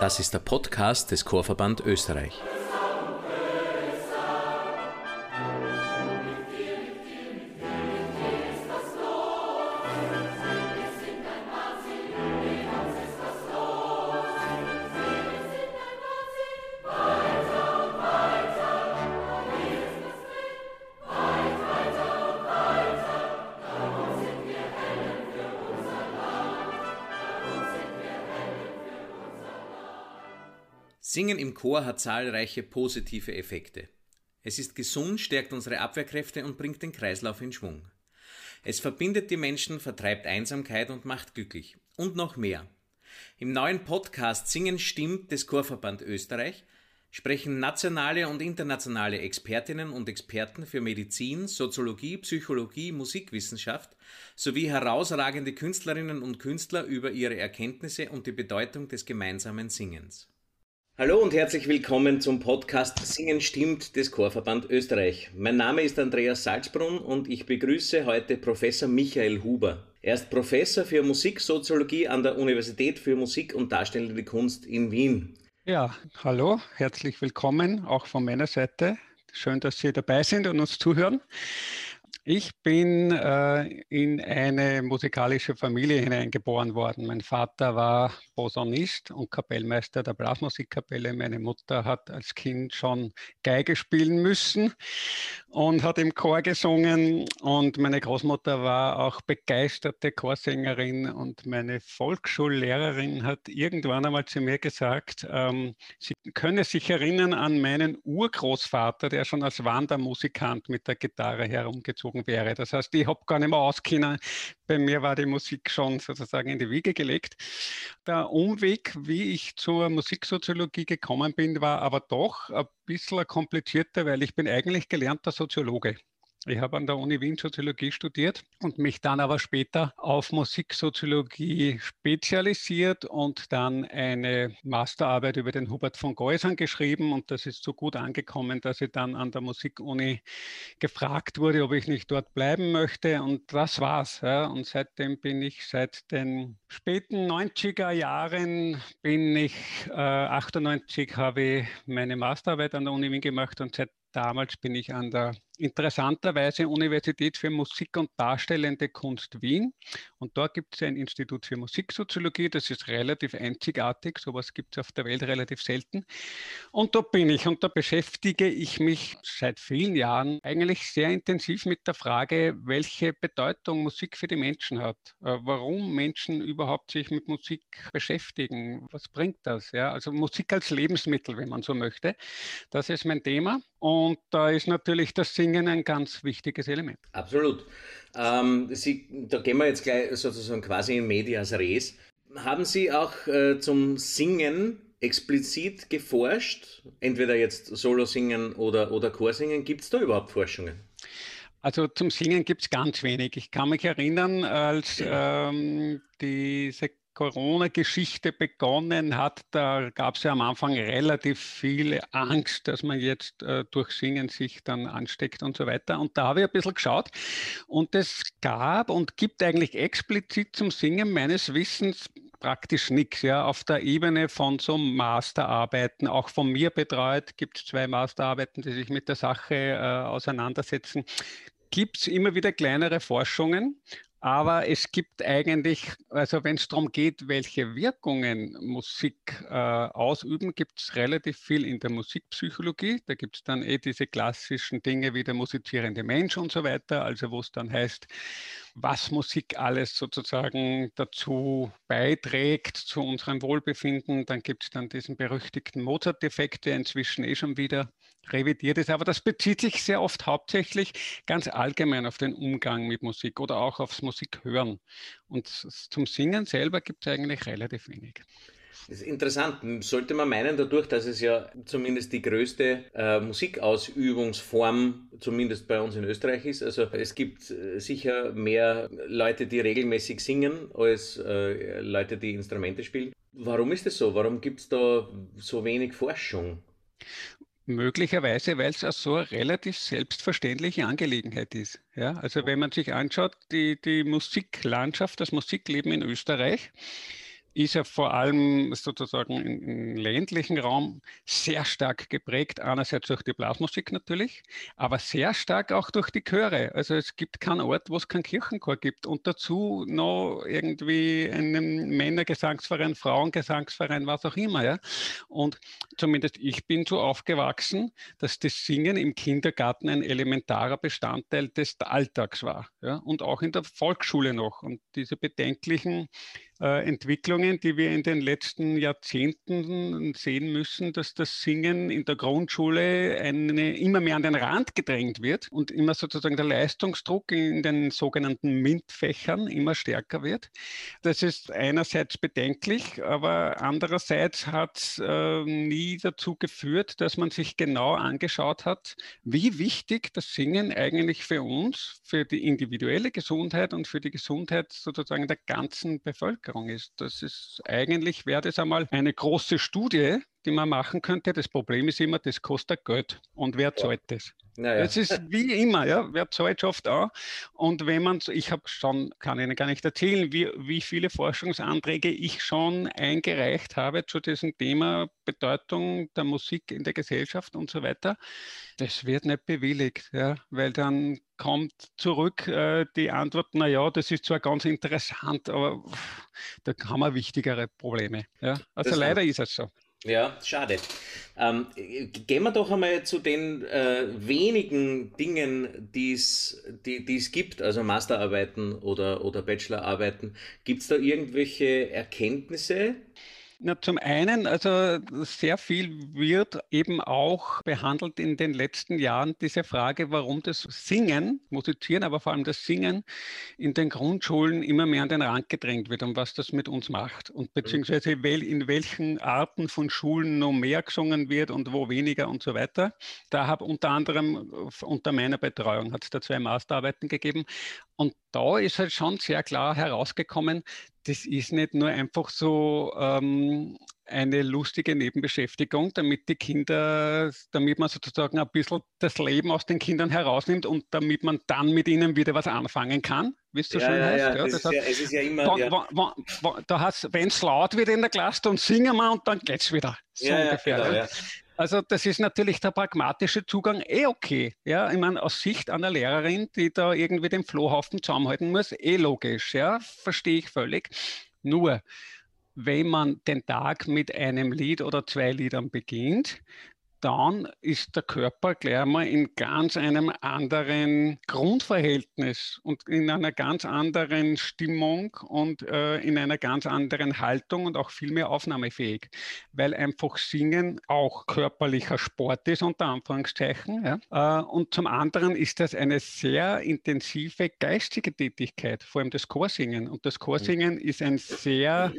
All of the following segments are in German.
Das ist der Podcast des Chorverband Österreich. Im Chor hat zahlreiche positive Effekte. Es ist gesund, stärkt unsere Abwehrkräfte und bringt den Kreislauf in Schwung. Es verbindet die Menschen, vertreibt Einsamkeit und macht glücklich. Und noch mehr. Im neuen Podcast Singen stimmt des Chorverband Österreich sprechen nationale und internationale Expertinnen und Experten für Medizin, Soziologie, Psychologie, Musikwissenschaft sowie herausragende Künstlerinnen und Künstler über ihre Erkenntnisse und die Bedeutung des gemeinsamen Singens. Hallo und herzlich willkommen zum Podcast Singen stimmt des Chorverband Österreich. Mein Name ist Andreas Salzbrunn und ich begrüße heute Professor Michael Huber. Er ist Professor für Musiksoziologie an der Universität für Musik und Darstellende Kunst in Wien. Ja, hallo, herzlich willkommen auch von meiner Seite. Schön, dass Sie dabei sind und uns zuhören. Ich bin äh, in eine musikalische Familie hineingeboren worden. Mein Vater war Posaunist und Kapellmeister der Blasmusikkapelle. Meine Mutter hat als Kind schon Geige spielen müssen und hat im Chor gesungen. Und meine Großmutter war auch begeisterte Chorsängerin. Und meine Volksschullehrerin hat irgendwann einmal zu mir gesagt, ähm, sie könne sich erinnern an meinen Urgroßvater, der schon als Wandermusikant mit der Gitarre herumgezogen gezogen wäre. Das heißt, ich habe gar nicht mehr auskennen. Bei mir war die Musik schon sozusagen in die Wiege gelegt. Der Umweg, wie ich zur Musiksoziologie gekommen bin, war aber doch ein bisschen komplizierter, weil ich bin eigentlich gelernter Soziologe. Ich habe an der Uni Wien Soziologie studiert und mich dann aber später auf Musiksoziologie spezialisiert und dann eine Masterarbeit über den Hubert von Geusern geschrieben. Und das ist so gut angekommen, dass ich dann an der Musikuni gefragt wurde, ob ich nicht dort bleiben möchte. Und das war's. Ja. Und seitdem bin ich seit den späten 90er Jahren bin ich, äh, 98 habe ich meine Masterarbeit an der Uni Wien gemacht und seit damals bin ich an der interessanterweise Universität für Musik und Darstellende Kunst Wien. Und dort gibt es ein Institut für Musiksoziologie, das ist relativ einzigartig, sowas gibt es auf der Welt relativ selten. Und da bin ich und da beschäftige ich mich seit vielen Jahren eigentlich sehr intensiv mit der Frage, welche Bedeutung Musik für die Menschen hat, äh, warum Menschen überhaupt sich mit Musik beschäftigen, was bringt das? Ja? Also Musik als Lebensmittel, wenn man so möchte. Das ist mein Thema. Und da ist natürlich das Singen Singen ein ganz wichtiges Element. Absolut. Ähm, Sie, da gehen wir jetzt gleich sozusagen quasi in Medias Res. Haben Sie auch äh, zum Singen explizit geforscht? Entweder jetzt Solo-Singen oder, oder Chorsingen. Gibt es da überhaupt Forschungen? Also zum Singen gibt es ganz wenig. Ich kann mich erinnern, als ähm, diese Corona-Geschichte begonnen hat, da gab es ja am Anfang relativ viel Angst, dass man jetzt äh, durch Singen sich dann ansteckt und so weiter. Und da habe ich ein bisschen geschaut und es gab und gibt eigentlich explizit zum Singen meines Wissens praktisch nichts. Ja. Auf der Ebene von so Masterarbeiten, auch von mir betreut, gibt es zwei Masterarbeiten, die sich mit der Sache äh, auseinandersetzen gibt es immer wieder kleinere Forschungen aber es gibt eigentlich, also wenn es darum geht, welche Wirkungen Musik äh, ausüben, gibt es relativ viel in der Musikpsychologie. Da gibt es dann eh diese klassischen Dinge wie der musizierende Mensch und so weiter, also wo es dann heißt, was Musik alles sozusagen dazu beiträgt zu unserem Wohlbefinden. Dann gibt es dann diesen berüchtigten Mozart-Effekt, der inzwischen eh schon wieder revidiert ist. Aber das bezieht sich sehr oft hauptsächlich ganz allgemein auf den Umgang mit Musik oder auch aufs Musikhören. Und zum Singen selber gibt es eigentlich relativ wenig. Das ist interessant. Sollte man meinen, dadurch, dass es ja zumindest die größte äh, Musikausübungsform, zumindest bei uns in Österreich ist, also es gibt äh, sicher mehr Leute, die regelmäßig singen, als äh, Leute, die Instrumente spielen. Warum ist das so? Warum gibt es da so wenig Forschung? Möglicherweise, weil es so eine relativ selbstverständliche Angelegenheit ist. Ja, also wenn man sich anschaut, die, die Musiklandschaft, das Musikleben in Österreich, ist ja vor allem sozusagen im ländlichen Raum sehr stark geprägt, einerseits durch die Blasmusik natürlich, aber sehr stark auch durch die Chöre. Also es gibt keinen Ort, wo es keinen Kirchenchor gibt und dazu noch irgendwie einen Männergesangsverein, Frauengesangsverein, was auch immer. Ja? Und zumindest ich bin so aufgewachsen, dass das Singen im Kindergarten ein elementarer Bestandteil des Alltags war ja? und auch in der Volksschule noch. Und diese bedenklichen äh, Entwicklungen, die wir in den letzten Jahrzehnten sehen müssen, dass das Singen in der Grundschule eine, immer mehr an den Rand gedrängt wird und immer sozusagen der Leistungsdruck in den sogenannten MINT-Fächern immer stärker wird. Das ist einerseits bedenklich, aber andererseits hat es äh, nie dazu geführt, dass man sich genau angeschaut hat, wie wichtig das Singen eigentlich für uns, für die individuelle Gesundheit und für die Gesundheit sozusagen der ganzen Bevölkerung Bevölkerung ist. Das ist eigentlich, wäre das einmal eine große Studie, die man machen könnte. Das Problem ist immer, das kostet Geld. Und wer zahlt das? Naja. Es ist wie immer, ja, wer zahlt, schafft auch. Und wenn man, ich habe schon, kann Ihnen gar nicht erzählen, wie, wie viele Forschungsanträge ich schon eingereicht habe zu diesem Thema Bedeutung der Musik in der Gesellschaft und so weiter. Das wird nicht bewilligt, ja, weil dann kommt zurück äh, die Antwort, naja, das ist zwar ganz interessant, aber pff, da haben wir wichtigere Probleme. Ja. Also das leider ist es so. Ja, schade. Ähm, gehen wir doch einmal zu den äh, wenigen Dingen, die es gibt, also Masterarbeiten oder, oder Bachelorarbeiten. Gibt es da irgendwelche Erkenntnisse, na, zum einen, also sehr viel wird eben auch behandelt in den letzten Jahren diese Frage, warum das Singen, Musizieren, aber vor allem das Singen in den Grundschulen immer mehr an den Rand gedrängt wird und was das mit uns macht und mhm. beziehungsweise in welchen Arten von Schulen noch mehr gesungen wird und wo weniger und so weiter. Da habe unter anderem unter meiner Betreuung hat es da zwei Masterarbeiten gegeben und da ist halt schon sehr klar herausgekommen, das ist nicht nur einfach so ähm, eine lustige Nebenbeschäftigung, damit die Kinder, damit man sozusagen ein bisschen das Leben aus den Kindern herausnimmt und damit man dann mit ihnen wieder was anfangen kann, wie es so ja, schön ja, heißt. Ja. Das, das ja, es ist ja immer. Da, wo, da wenn es laut wird in der Klasse, dann singen wir und dann geht es wieder. So ungefähr. Genau, also das ist natürlich der pragmatische Zugang eh okay. Ja, ich meine, aus Sicht einer Lehrerin, die da irgendwie den Flohhaufen zusammenhalten muss, eh logisch. Ja, verstehe ich völlig. Nur, wenn man den Tag mit einem Lied oder zwei Liedern beginnt, dann ist der Körper gleich mal in ganz einem anderen Grundverhältnis und in einer ganz anderen Stimmung und äh, in einer ganz anderen Haltung und auch viel mehr aufnahmefähig, weil einfach Singen auch körperlicher Sport ist, unter Anführungszeichen. Ja? Äh, und zum anderen ist das eine sehr intensive geistige Tätigkeit, vor allem das Chorsingen. Und das Chorsingen ist ein sehr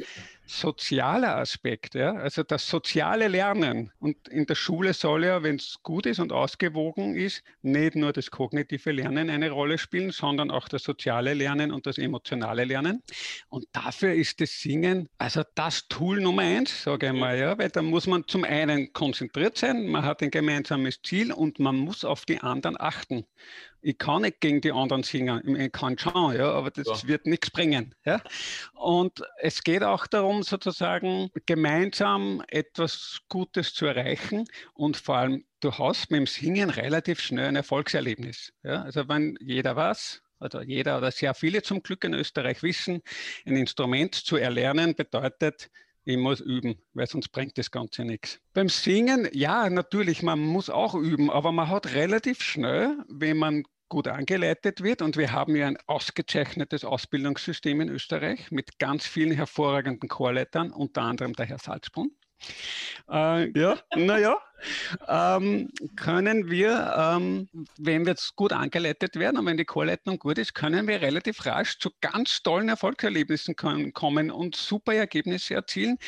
sozialer Aspekt, ja? also das soziale Lernen. Und in der Schule soll ja, wenn es gut ist und ausgewogen ist, nicht nur das kognitive Lernen eine Rolle spielen, sondern auch das soziale Lernen und das emotionale Lernen. Und dafür ist das Singen also das Tool Nummer eins, sage ich mal, ja? weil da muss man zum einen konzentriert sein, man hat ein gemeinsames Ziel und man muss auf die anderen achten ich kann nicht gegen die anderen singen, ich kann schon, ja, aber das ja. wird nichts bringen. Ja? Und es geht auch darum, sozusagen gemeinsam etwas Gutes zu erreichen und vor allem, du hast mit dem Singen relativ schnell ein Erfolgserlebnis. Ja? Also wenn jeder was, oder jeder oder sehr viele zum Glück in Österreich wissen, ein Instrument zu erlernen bedeutet, ich muss üben, weil sonst bringt das Ganze nichts. Beim Singen, ja, natürlich, man muss auch üben, aber man hat relativ schnell, wenn man gut angeleitet wird. Und wir haben ja ein ausgezeichnetes Ausbildungssystem in Österreich mit ganz vielen hervorragenden Chorleitern, unter anderem der Herr Salzbrunn. Äh, ja, naja, ähm, können wir, ähm, wenn wir jetzt gut angeleitet werden und wenn die Chorleitung gut ist, können wir relativ rasch zu ganz tollen Erfolgserlebnissen kommen und super Ergebnisse erzielen,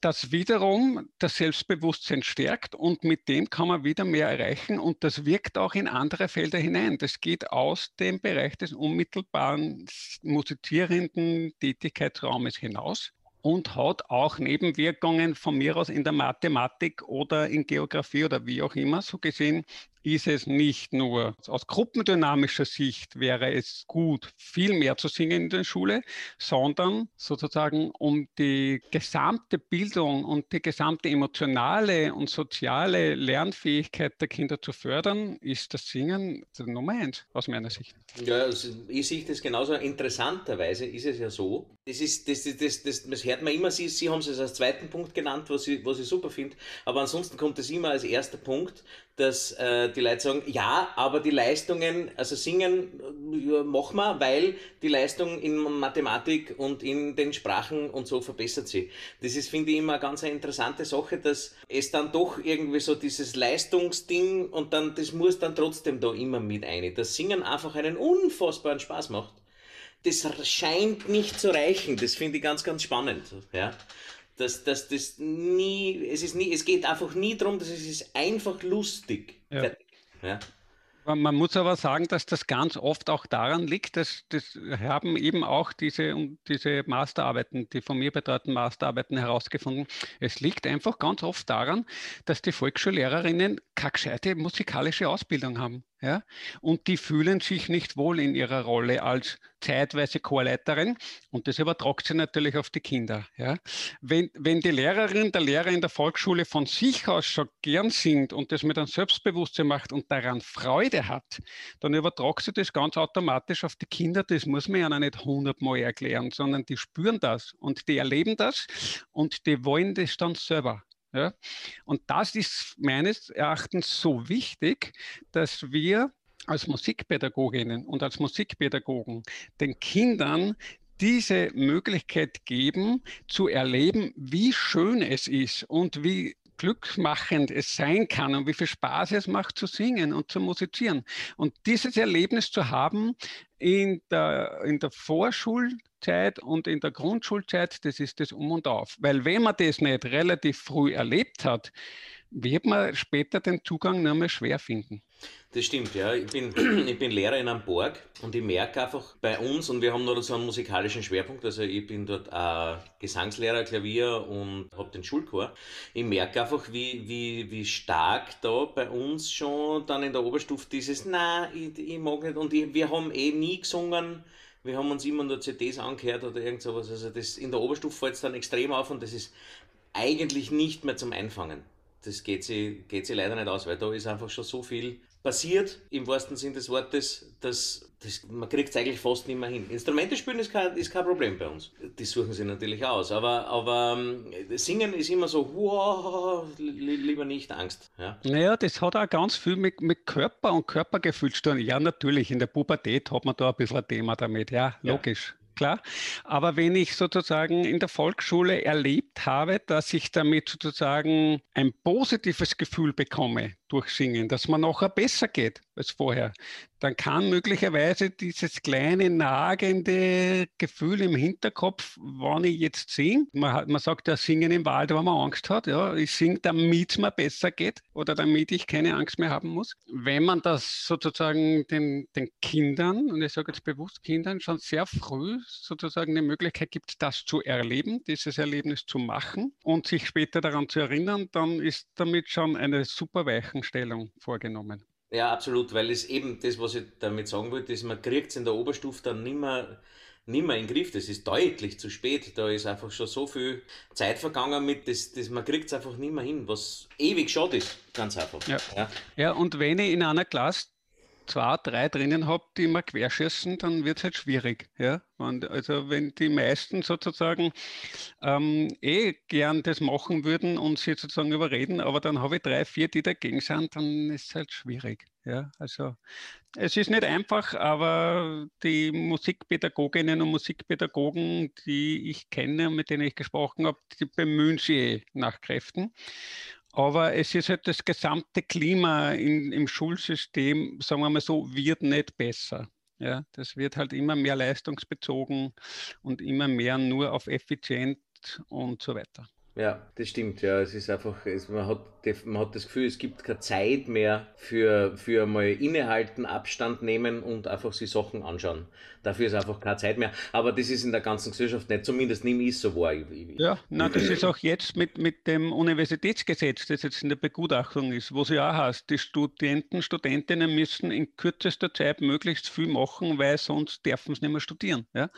das wiederum das Selbstbewusstsein stärkt und mit dem kann man wieder mehr erreichen und das wirkt auch in andere Felder hinein. Das geht aus dem Bereich des unmittelbaren musizierenden Tätigkeitsraumes hinaus und hat auch Nebenwirkungen von mir aus in der Mathematik oder in Geografie oder wie auch immer. So gesehen ist es nicht nur aus gruppendynamischer Sicht wäre es gut, viel mehr zu singen in der Schule, sondern sozusagen um die gesamte Bildung und die gesamte emotionale und soziale Lernfähigkeit der Kinder zu fördern, ist das Singen Nummer eins aus meiner Sicht. Ja, also ich sehe das genauso. Interessanterweise ist es ja so, das, ist, das, das, das, das hört man immer, Sie, Sie haben es als zweiten Punkt genannt, was ich, was ich super finde, aber ansonsten kommt es immer als erster Punkt, dass äh, die Leute sagen, ja, aber die Leistungen, also singen ja, machen wir, weil die Leistung in Mathematik und in den Sprachen und so verbessert sie. Das ist, finde ich, immer eine ganz interessante Sache, dass es dann doch irgendwie so dieses Leistungsding und dann, das muss dann trotzdem da immer mit ein. Das Singen einfach einen unfassbaren Spaß macht. Das scheint nicht zu reichen. Das finde ich ganz, ganz spannend. Ja dass, dass das nie, es ist nie, es geht einfach nie darum, dass es ist einfach lustig. Ja. Ja. Man muss aber sagen, dass das ganz oft auch daran liegt, dass das haben eben auch diese, diese Masterarbeiten, die von mir betreuten Masterarbeiten herausgefunden. Es liegt einfach ganz oft daran, dass die Volksschullehrerinnen keine gescheite musikalische Ausbildung haben. Ja? Und die fühlen sich nicht wohl in ihrer Rolle als zeitweise Chorleiterin und das übertragt sie natürlich auf die Kinder. Ja? Wenn, wenn die Lehrerin, der Lehrer in der Volksschule von sich aus schon gern singt und das mit einem Selbstbewusstsein macht und daran Freude hat, dann übertragt sie das ganz automatisch auf die Kinder. Das muss man ja nicht hundertmal erklären, sondern die spüren das und die erleben das und die wollen das dann selber. Ja? Und das ist meines Erachtens so wichtig, dass wir als Musikpädagoginnen und als Musikpädagogen den Kindern diese Möglichkeit geben, zu erleben, wie schön es ist und wie glückmachend es sein kann und wie viel Spaß es macht zu singen und zu musizieren. Und dieses Erlebnis zu haben in der, in der Vorschulzeit und in der Grundschulzeit, das ist das Um und Auf. Weil wenn man das nicht relativ früh erlebt hat, wird man später den Zugang nur mehr schwer finden. Das stimmt, ja. Ich bin, ich bin Lehrer in einem Borg und ich merke einfach bei uns, und wir haben noch so einen musikalischen Schwerpunkt, also ich bin dort auch Gesangslehrer, Klavier und habe den Schulchor. Ich merke einfach, wie, wie, wie stark da bei uns schon dann in der Oberstufe dieses, nein, ich, ich mag nicht, und ich, wir haben eh nie gesungen, wir haben uns immer nur CDs angehört oder irgend sowas. Also das, in der Oberstufe fällt es dann extrem auf und das ist eigentlich nicht mehr zum Einfangen. Das geht sich, geht sie leider nicht aus, weil da ist einfach schon so viel passiert, im wahrsten Sinn des Wortes, dass das, man kriegt es eigentlich fast nicht mehr hin. Instrumente spielen ist kein, ist kein Problem bei uns. Die suchen sie natürlich aus. Aber, aber ähm, Singen ist immer so, wow, lieber nicht Angst. Ja? Naja, das hat auch ganz viel mit, mit Körper und Körpergefühl zu tun. Ja, natürlich, in der Pubertät hat man da ein bisschen ein Thema damit. Ja, logisch. Ja klar. Aber wenn ich sozusagen in der Volksschule erlebt habe, dass ich damit sozusagen ein positives Gefühl bekomme durch Singen, dass man nachher besser geht als vorher, dann kann möglicherweise dieses kleine nagende Gefühl im Hinterkopf, wann ich jetzt singe, man, man sagt ja Singen im Wald, wenn man Angst hat, ja, ich singe, damit es mir besser geht oder damit ich keine Angst mehr haben muss. Wenn man das sozusagen den, den Kindern, und ich sage jetzt bewusst Kindern, schon sehr früh sozusagen eine Möglichkeit gibt, das zu erleben, dieses Erlebnis zu machen und sich später daran zu erinnern, dann ist damit schon eine super Weichenstellung vorgenommen. Ja, absolut, weil es eben das, was ich damit sagen wollte, ist, man kriegt es in der Oberstufe dann nicht mehr, nicht mehr in den Griff. Das ist deutlich zu spät. Da ist einfach schon so viel Zeit vergangen mit, das, das, man kriegt es einfach nicht mehr hin, was ewig schade ist, ganz einfach. Ja. ja. ja, und wenn ich in einer Klasse zwei, drei drinnen habe, die immer querschießen, dann wird es halt schwierig. Ja? Und also wenn die meisten sozusagen ähm, eh gern das machen würden und sie sozusagen überreden, aber dann habe ich drei, vier, die dagegen sind, dann ist es halt schwierig. Ja, also es ist nicht einfach, aber die Musikpädagoginnen und Musikpädagogen, die ich kenne, mit denen ich gesprochen habe, die bemühen sich eh nach Kräften. Aber es ist halt das gesamte Klima in, im Schulsystem, sagen wir mal so, wird nicht besser. Ja, das wird halt immer mehr leistungsbezogen und immer mehr nur auf effizient und so weiter. Ja, das stimmt, ja. Es ist einfach, es, man, hat, man hat das Gefühl, es gibt keine Zeit mehr für, für mal innehalten, Abstand nehmen und einfach sich Sachen anschauen. Dafür ist einfach keine Zeit mehr. Aber das ist in der ganzen Gesellschaft nicht, zumindest nehme ich so wahr. Ja, na, das ist auch jetzt mit, mit dem Universitätsgesetz, das jetzt in der Begutachtung ist, wo es ja auch heißt, die Studenten, Studentinnen müssen in kürzester Zeit möglichst viel machen, weil sonst dürfen sie nicht mehr studieren. Ja?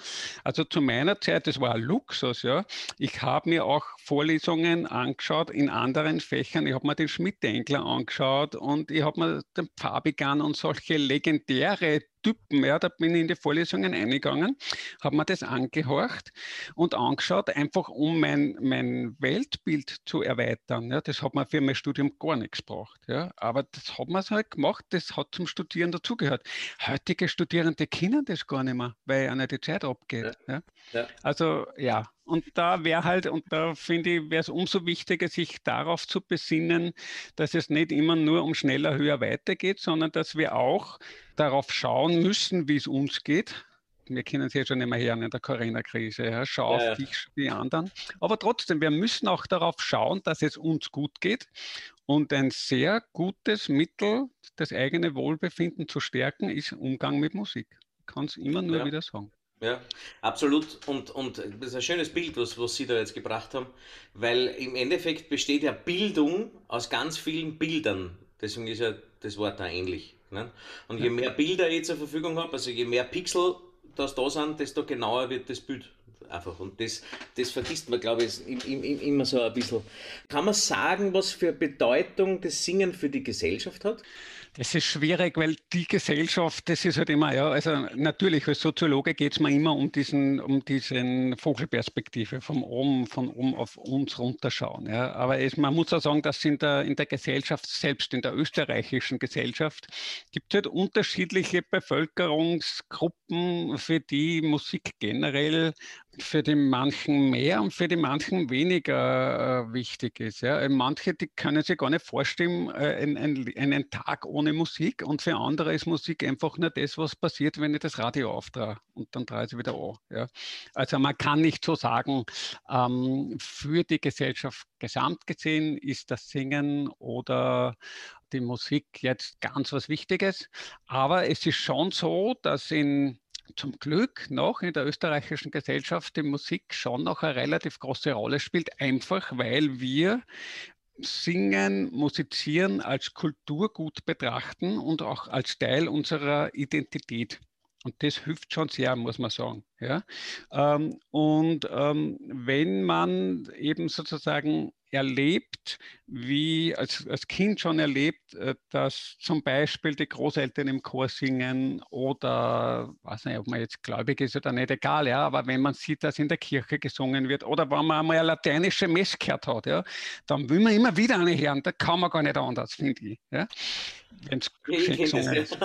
Also zu meiner Zeit, das war ein Luxus, ja. Ich habe mir auch Vorlesungen angeschaut in anderen Fächern. Ich habe mir den Schmidt-Denkler angeschaut und ich habe mir den Fabigan und solche legendäre Typen. Ja, da bin ich in die Vorlesungen eingegangen, habe mir das angehorcht und angeschaut, einfach um mein, mein Weltbild zu erweitern. Ja, das hat mir für mein Studium gar nichts gebraucht. Ja, aber das hat man halt gemacht, das hat zum Studieren dazugehört. Heutige Studierende kennen das gar nicht mehr, weil einer die Zeit abgeht. Ja. ja. Also ja, und da wäre halt, und da finde ich, wäre es umso wichtiger, sich darauf zu besinnen, dass es nicht immer nur um schneller, höher weitergeht, sondern dass wir auch darauf schauen müssen, wie es uns geht. Wir können es ja schon immer hören in der Corona-Krise. Ja. Schau ja, auf dich, die anderen. Aber trotzdem, wir müssen auch darauf schauen, dass es uns gut geht. Und ein sehr gutes Mittel, das eigene Wohlbefinden zu stärken, ist Umgang mit Musik. Ich kann es immer nur wieder sagen. Ja, absolut. Und, und das ist ein schönes Bild, was, was Sie da jetzt gebracht haben, weil im Endeffekt besteht ja Bildung aus ganz vielen Bildern. Deswegen ist ja das Wort da ähnlich. Ne? Und je mehr Bilder ich zur Verfügung habe, also je mehr Pixel das da sind, desto genauer wird das Bild einfach. Und das, das vergisst man, glaube ich, immer so ein bisschen. Kann man sagen, was für Bedeutung das Singen für die Gesellschaft hat? Das ist schwierig, weil die Gesellschaft, das ist halt immer, ja, also natürlich als Soziologe geht es mir immer um diesen, um diesen Vogelperspektive, von oben, von oben auf uns runterschauen. Ja. Aber es, man muss auch sagen, dass in der, in der Gesellschaft, selbst in der österreichischen Gesellschaft, gibt es halt unterschiedliche Bevölkerungsgruppen, für die Musik generell für die manchen mehr und für die manchen weniger äh, wichtig ist. Ja. Manche, die können sich gar nicht vorstellen, äh, einen, einen, Tag ohne Musik und für andere ist Musik einfach nur das, was passiert, wenn ich das Radio auftrage und dann drehe ich wieder an. Ja. Also man kann nicht so sagen, ähm, für die Gesellschaft gesamt gesehen ist das Singen oder die Musik jetzt ganz was Wichtiges, aber es ist schon so, dass in zum Glück noch in der österreichischen Gesellschaft die Musik schon noch eine relativ große Rolle spielt, einfach weil wir Singen, Musizieren als Kulturgut betrachten und auch als Teil unserer Identität. Und das hilft schon sehr, muss man sagen. Ja? Ähm, und ähm, wenn man eben sozusagen erlebt, wie als, als Kind schon erlebt, äh, dass zum Beispiel die Großeltern im Chor singen oder, weiß nicht, ob man jetzt gläubig ist oder nicht, egal, ja, aber wenn man sieht, dass in der Kirche gesungen wird oder wenn man einmal eine lateinische Mess gehört hat, ja, dann will man immer wieder eine hören, da kann man gar nicht anders, finde ich. Ja? Wenn es gesungen ist.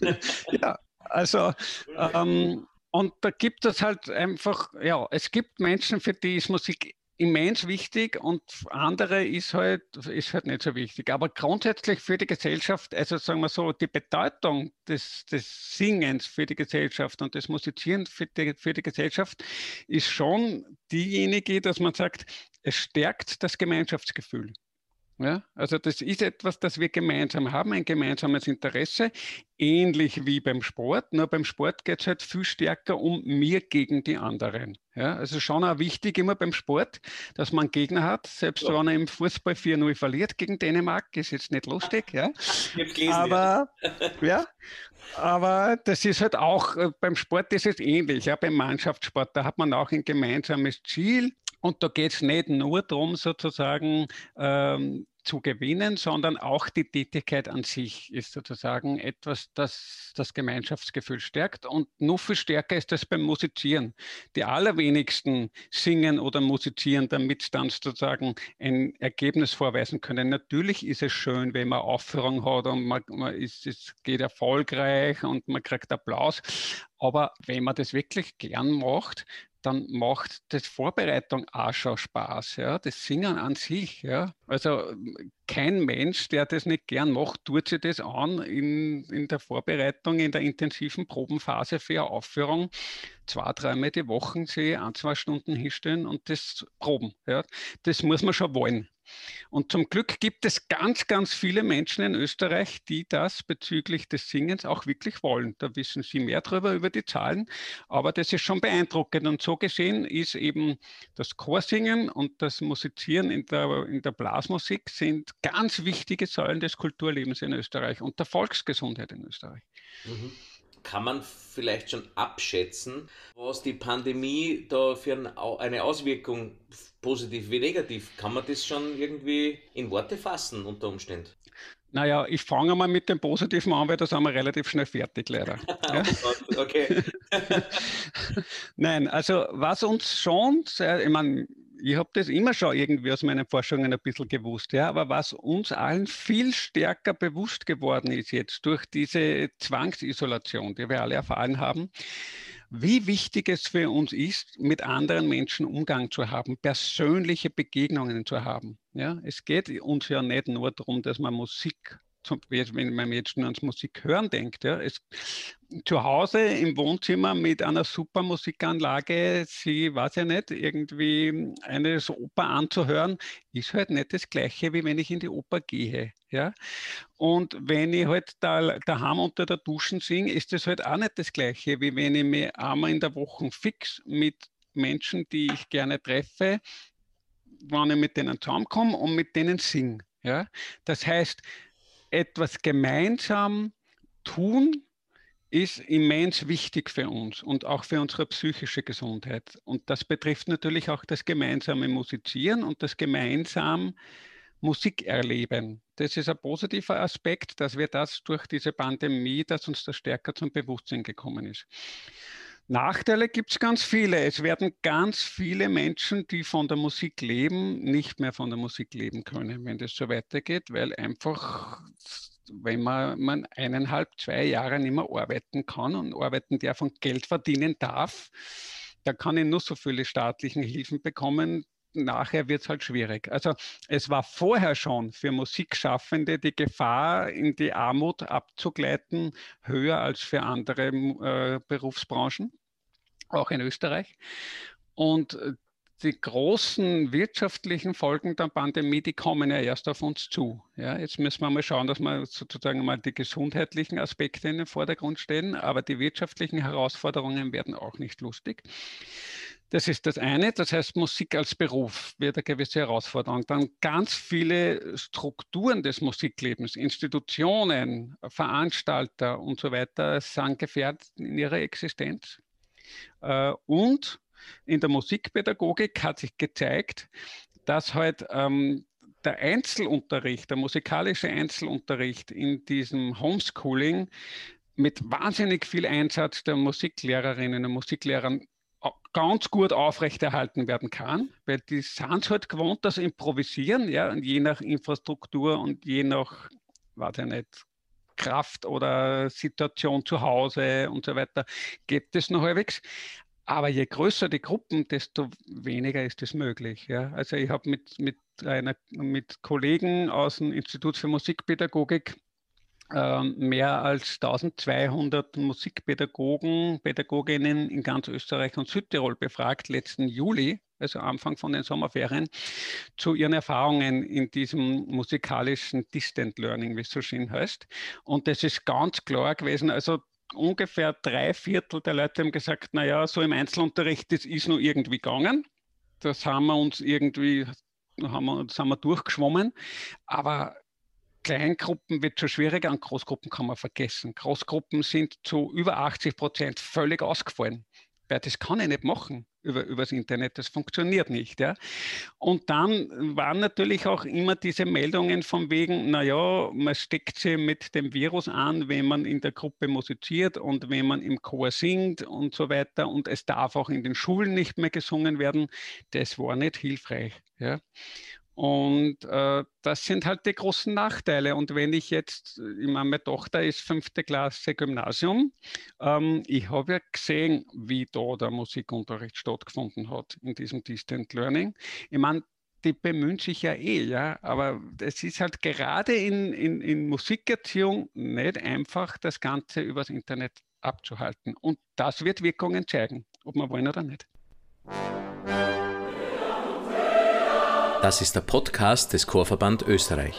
ja, also ähm, und da gibt es halt einfach, ja, es gibt Menschen, für die ist Musik immens wichtig und andere ist halt, ist halt nicht so wichtig. Aber grundsätzlich für die Gesellschaft, also sagen wir so, die Bedeutung des, des Singens für die Gesellschaft und des Musizierens für die, für die Gesellschaft ist schon diejenige, dass man sagt, es stärkt das Gemeinschaftsgefühl. Ja, also das ist etwas, das wir gemeinsam haben, ein gemeinsames Interesse, ähnlich wie beim Sport. Nur beim Sport geht es halt viel stärker um mir gegen die anderen. Ja, also schon auch wichtig immer beim Sport, dass man Gegner hat, selbst ja. wenn er im Fußball 4-0 verliert gegen Dänemark, ist jetzt nicht lustig. Ja. Aber, ja. aber das ist halt auch, äh, beim Sport ist es ähnlich, ja, beim Mannschaftssport, da hat man auch ein gemeinsames Ziel und da geht es nicht nur darum, sozusagen ähm, zu gewinnen, sondern auch die Tätigkeit an sich ist sozusagen etwas, das das Gemeinschaftsgefühl stärkt. Und noch viel stärker ist das beim Musizieren. Die allerwenigsten singen oder musizieren, damit dann sozusagen ein Ergebnis vorweisen können. Natürlich ist es schön, wenn man Aufführung hat und man, man ist, es geht erfolgreich und man kriegt Applaus. Aber wenn man das wirklich gern macht, dann macht das Vorbereitung auch schon Spaß, ja, das Singen an sich, ja. Also kein Mensch, der das nicht gern macht, tut sich das an in, in der Vorbereitung, in der intensiven Probenphase für eine Aufführung, zwei, dreimal die Woche sich ein, zwei Stunden hinstellen und das proben, ja. Das muss man schon wollen. Und zum Glück gibt es ganz, ganz viele Menschen in Österreich, die das bezüglich des Singens auch wirklich wollen. Da wissen Sie mehr darüber, über die Zahlen, aber das ist schon beeindruckend. Und so gesehen ist eben das Chorsingen und das Musizieren in der, in der Blasmusik sind ganz wichtige Säulen des Kulturlebens in Österreich und der Volksgesundheit in Österreich. Mhm kann man vielleicht schon abschätzen, was die Pandemie da für eine Auswirkung, positiv wie negativ, kann man das schon irgendwie in Worte fassen unter Umständen? Naja, ich fange mal mit dem Positiven an, weil da sind wir relativ schnell fertig, leider. okay. Nein, also was uns schon, ich meine, ich habe das immer schon irgendwie aus meinen Forschungen ein bisschen gewusst, ja, aber was uns allen viel stärker bewusst geworden ist jetzt durch diese Zwangsisolation, die wir alle erfahren haben, wie wichtig es für uns ist, mit anderen Menschen Umgang zu haben, persönliche Begegnungen zu haben. Ja, es geht uns ja nicht nur darum, dass man Musik zum, wenn man jetzt nur ans Musik hören denkt, ja, es, zu Hause im Wohnzimmer mit einer super Musikanlage, sie weiß ja nicht, irgendwie eine Oper anzuhören, ist halt nicht das Gleiche, wie wenn ich in die Oper gehe. Ja? Und wenn ich halt da daheim unter der Duschen singe, ist das halt auch nicht das Gleiche, wie wenn ich mich einmal in der Woche fix mit Menschen, die ich gerne treffe, wann ich mit denen zusammenkomme und mit denen singe. Ja? Das heißt, etwas gemeinsam tun ist immens wichtig für uns und auch für unsere psychische Gesundheit. Und das betrifft natürlich auch das gemeinsame Musizieren und das gemeinsam Musik erleben. Das ist ein positiver Aspekt, dass wir das durch diese Pandemie, dass uns das stärker zum Bewusstsein gekommen ist. Nachteile gibt es ganz viele. Es werden ganz viele Menschen, die von der Musik leben, nicht mehr von der Musik leben können, wenn das so weitergeht, weil einfach, wenn man, man eineinhalb, zwei Jahre nicht mehr arbeiten kann und arbeiten darf und Geld verdienen darf, da kann ich nur so viele staatlichen Hilfen bekommen, nachher wird es halt schwierig. Also es war vorher schon für Musikschaffende die Gefahr, in die Armut abzugleiten, höher als für andere äh, Berufsbranchen, auch in Österreich. Und äh, die großen wirtschaftlichen Folgen der Pandemie, die kommen ja erst auf uns zu. Ja, jetzt müssen wir mal schauen, dass wir sozusagen mal die gesundheitlichen Aspekte in den Vordergrund stellen, aber die wirtschaftlichen Herausforderungen werden auch nicht lustig. Das ist das eine. Das heißt, Musik als Beruf wird eine gewisse Herausforderung. Dann ganz viele Strukturen des Musiklebens, Institutionen, Veranstalter und so weiter sind gefährdet in ihrer Existenz. Äh, und in der Musikpädagogik hat sich gezeigt, dass halt ähm, der Einzelunterricht, der musikalische Einzelunterricht in diesem Homeschooling mit wahnsinnig viel Einsatz der Musiklehrerinnen und Musiklehrern ganz gut aufrechterhalten werden kann, weil die sind halt gewohnt, das Improvisieren, ja, und je nach Infrastruktur und je nach, weiß ich nicht, Kraft oder Situation zu Hause und so weiter, geht das noch halbwegs. Aber je größer die Gruppen, desto weniger ist es möglich. Ja. Also ich habe mit, mit, mit Kollegen aus dem Institut für Musikpädagogik mehr als 1200 Musikpädagogen, Pädagoginnen in ganz Österreich und Südtirol befragt, letzten Juli, also Anfang von den Sommerferien, zu ihren Erfahrungen in diesem musikalischen Distant Learning, wie es so schön heißt. Und das ist ganz klar gewesen, also ungefähr drei Viertel der Leute haben gesagt, naja, so im Einzelunterricht, das ist nur irgendwie gegangen. Das haben wir uns irgendwie, haben wir, haben wir durchgeschwommen. Aber Kleingruppen wird schon schwieriger, an Großgruppen kann man vergessen. Großgruppen sind zu über 80 Prozent völlig ausgefallen. Weil das kann ich nicht machen über, übers Internet, das funktioniert nicht. Ja. Und dann waren natürlich auch immer diese Meldungen von wegen, naja, man steckt sie mit dem Virus an, wenn man in der Gruppe musiziert und wenn man im Chor singt und so weiter. Und es darf auch in den Schulen nicht mehr gesungen werden. Das war nicht hilfreich. Ja. Und äh, das sind halt die großen Nachteile. Und wenn ich jetzt, ich meine, meine Tochter ist fünfte Klasse Gymnasium, ähm, ich habe ja gesehen, wie da der Musikunterricht stattgefunden hat in diesem Distant Learning. Ich meine, die bemühen sich ja eh, ja, aber es ist halt gerade in, in, in Musikerziehung nicht einfach, das Ganze übers Internet abzuhalten. Und das wird Wirkungen zeigen, ob wir wollen oder nicht. Das ist der Podcast des Chorverband Österreich.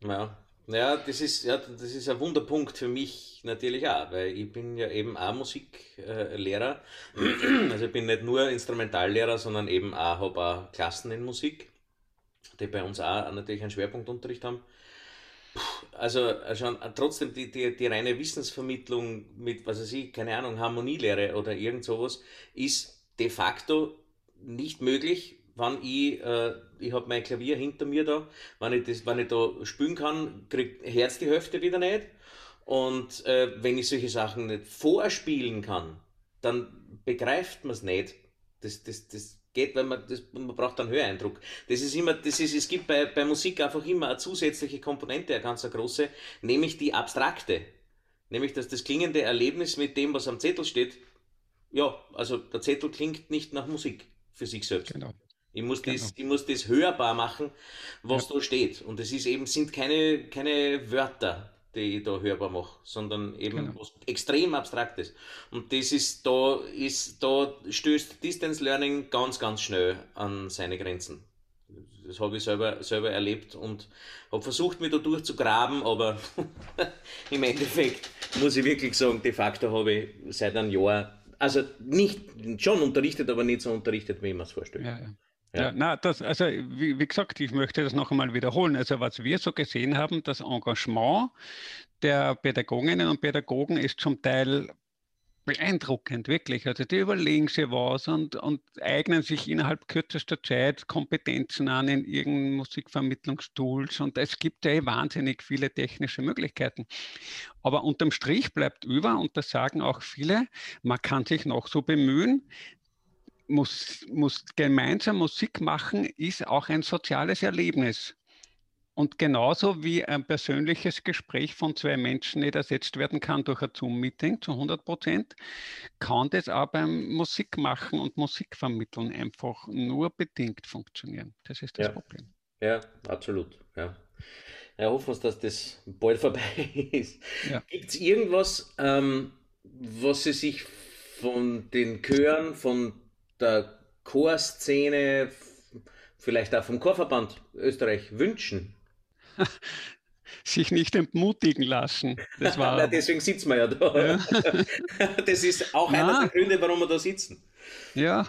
Ja, ja, das ist, ja, das ist ein Wunderpunkt für mich natürlich auch, weil ich bin ja eben auch Musiklehrer. Also ich bin nicht nur Instrumentallehrer, sondern eben auch, habe auch Klassen in Musik, die bei uns auch natürlich einen Schwerpunktunterricht haben. Also schon trotzdem die, die, die reine Wissensvermittlung mit, was weiß ich, keine Ahnung, Harmonielehre oder irgend sowas, ist de facto nicht möglich, wenn ich, äh, ich habe mein Klavier hinter mir da, wenn ich, das, wenn ich da spielen kann, kriegt Herz die Hälfte wieder nicht. Und äh, wenn ich solche Sachen nicht vorspielen kann, dann begreift man es nicht. Das, das, das geht, weil man, das, man braucht einen Höreindruck. Das ist immer, das ist, es gibt bei, bei Musik einfach immer eine zusätzliche Komponente, eine ganz große, nämlich die abstrakte. Nämlich, dass das klingende Erlebnis mit dem, was am Zettel steht, ja, also der Zettel klingt nicht nach Musik für sich selbst. Genau. Ich muss, genau. das, ich muss das hörbar machen, was ja. da steht. Und es ist eben, sind keine, keine Wörter, die ich da hörbar mache, sondern eben genau. was extrem Abstraktes. Und das ist, da ist, da stößt Distance Learning ganz, ganz schnell an seine Grenzen. Das habe ich selber, selber erlebt und habe versucht, mich da durchzugraben, aber im Endeffekt muss ich wirklich sagen, de facto habe ich seit einem Jahr also nicht schon unterrichtet, aber nicht so unterrichtet, wie man es vorstellt. Ja, ja. Ja. ja, na, das, also wie, wie, gesagt, ich möchte das noch einmal wiederholen. Also was wir so gesehen haben, das Engagement der Pädagoginnen und Pädagogen ist zum Teil beeindruckend, wirklich. Also die überlegen sich was und, und eignen sich innerhalb kürzester Zeit Kompetenzen an in irgendeinen Musikvermittlungstools und es gibt ja eh wahnsinnig viele technische Möglichkeiten. Aber unterm Strich bleibt über, und das sagen auch viele, man kann sich noch so bemühen, muss, muss gemeinsam Musik machen, ist auch ein soziales Erlebnis. Und genauso wie ein persönliches Gespräch von zwei Menschen nicht ersetzt werden kann durch ein Zoom-Meeting zu 100 Prozent, kann das auch beim Musikmachen und Musikvermitteln einfach nur bedingt funktionieren. Das ist das ja. Problem. Ja, absolut. Ja. Ja, hoffen wir, dass das bald vorbei ist. Ja. Gibt es irgendwas, ähm, was Sie sich von den Chören, von der Chorszene, vielleicht auch vom Chorverband Österreich wünschen? sich nicht entmutigen lassen. Das war, Na, deswegen sitzen wir ja da. Ja. das ist auch Na, einer der Gründe, warum wir da sitzen. Ja,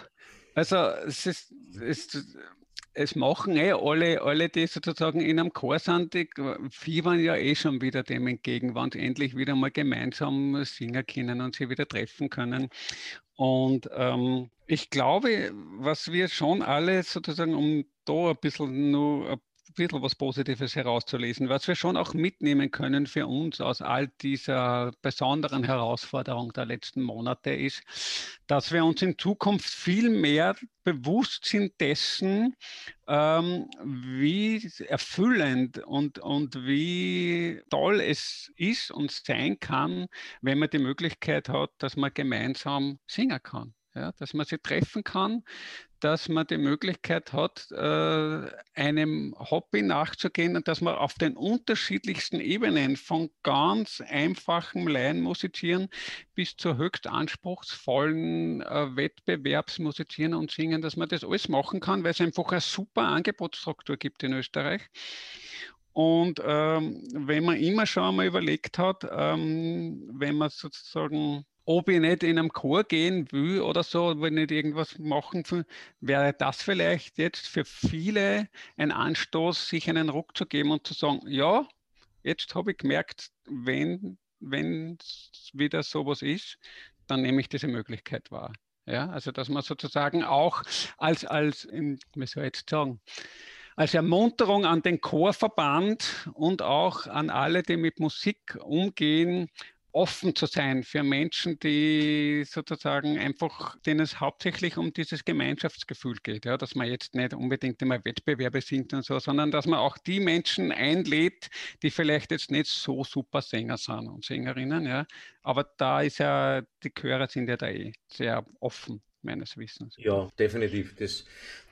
also es ist, es, es machen eh alle, alle, die sozusagen in einem Chor sind, die fiebern ja eh schon wieder dem entgegen, wann sie endlich wieder mal gemeinsam singen können und sie wieder treffen können. Und ähm, ich glaube, was wir schon alle sozusagen, um da ein bisschen nur ein bisschen was Positives herauszulesen, was wir schon auch mitnehmen können für uns aus all dieser besonderen Herausforderung der letzten Monate ist, dass wir uns in Zukunft viel mehr bewusst sind dessen, ähm, wie erfüllend und, und wie toll es ist und sein kann, wenn man die Möglichkeit hat, dass man gemeinsam singen kann. Ja, dass man sie treffen kann, dass man die Möglichkeit hat, äh, einem Hobby nachzugehen und dass man auf den unterschiedlichsten Ebenen von ganz einfachem Laienmusizieren bis zu höchst anspruchsvollen äh, Wettbewerbsmusizieren und Singen, dass man das alles machen kann, weil es einfach eine super Angebotsstruktur gibt in Österreich. Und ähm, wenn man immer schon einmal überlegt hat, ähm, wenn man sozusagen ob ich nicht in einem Chor gehen will oder so, wenn ich irgendwas machen will, wäre das vielleicht jetzt für viele ein Anstoß, sich einen Ruck zu geben und zu sagen, ja, jetzt habe ich gemerkt, wenn wenn wieder sowas ist, dann nehme ich diese Möglichkeit wahr. Ja, also dass man sozusagen auch als, als, wie soll ich jetzt sagen, als Ermunterung an den Chorverband und auch an alle, die mit Musik umgehen, offen zu sein für Menschen, die sozusagen einfach, denen es hauptsächlich um dieses Gemeinschaftsgefühl geht, ja, dass man jetzt nicht unbedingt immer Wettbewerbe sind und so, sondern dass man auch die Menschen einlädt, die vielleicht jetzt nicht so super Sänger sind und Sängerinnen, ja, aber da ist ja, die Chöre sind ja da eh sehr offen meines Wissens. Ja, definitiv. Das,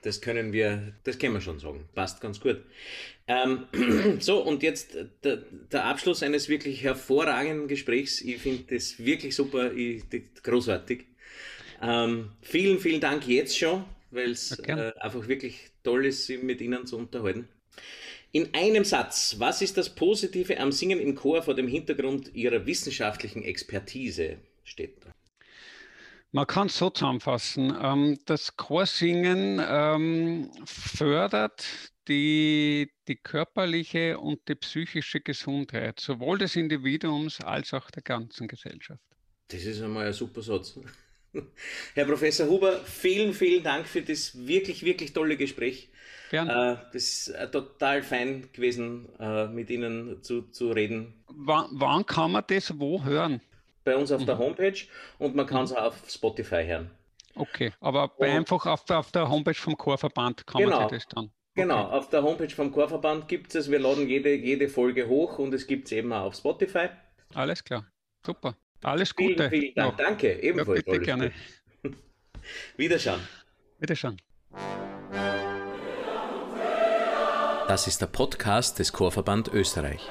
das können wir, das können wir schon sagen. Passt ganz gut. Ähm, so, und jetzt der, der, Abschluss eines wirklich hervorragenden Gesprächs. Ich finde das wirklich super, ich, großartig. Ähm, vielen, vielen Dank jetzt schon, weil es okay. äh, einfach wirklich toll ist, sich mit Ihnen zu unterhalten. In einem Satz, was ist das Positive am Singen im Chor vor dem Hintergrund Ihrer wissenschaftlichen Expertise? Steht da. Man kann es so zusammenfassen. Ähm, das Chorsingen ähm, fördert die, die körperliche und die psychische Gesundheit, sowohl des Individuums als auch der ganzen Gesellschaft. Das ist einmal ein super Satz. Herr Professor Huber, vielen, vielen Dank für das wirklich, wirklich tolle Gespräch. Gern. Äh, das ist äh, total fein gewesen, äh, mit Ihnen zu, zu reden. W wann kann man das wo hören? Bei uns auf mhm. der Homepage und man kann es mhm. auch auf Spotify hören. Okay, aber bei einfach auf der, auf der Homepage vom Chorverband kann genau, man sich das dann. Genau, okay. auf der Homepage vom Chorverband gibt es, wir laden jede, jede Folge hoch und es gibt es eben auch auf Spotify. Alles klar, super. Alles Gute. Vielen, vielen Dank. Noch. Danke, ebenfalls. Ja, bitte gerne. Wiederschauen. Wiederschauen. Das ist der Podcast des Chorverband Österreich.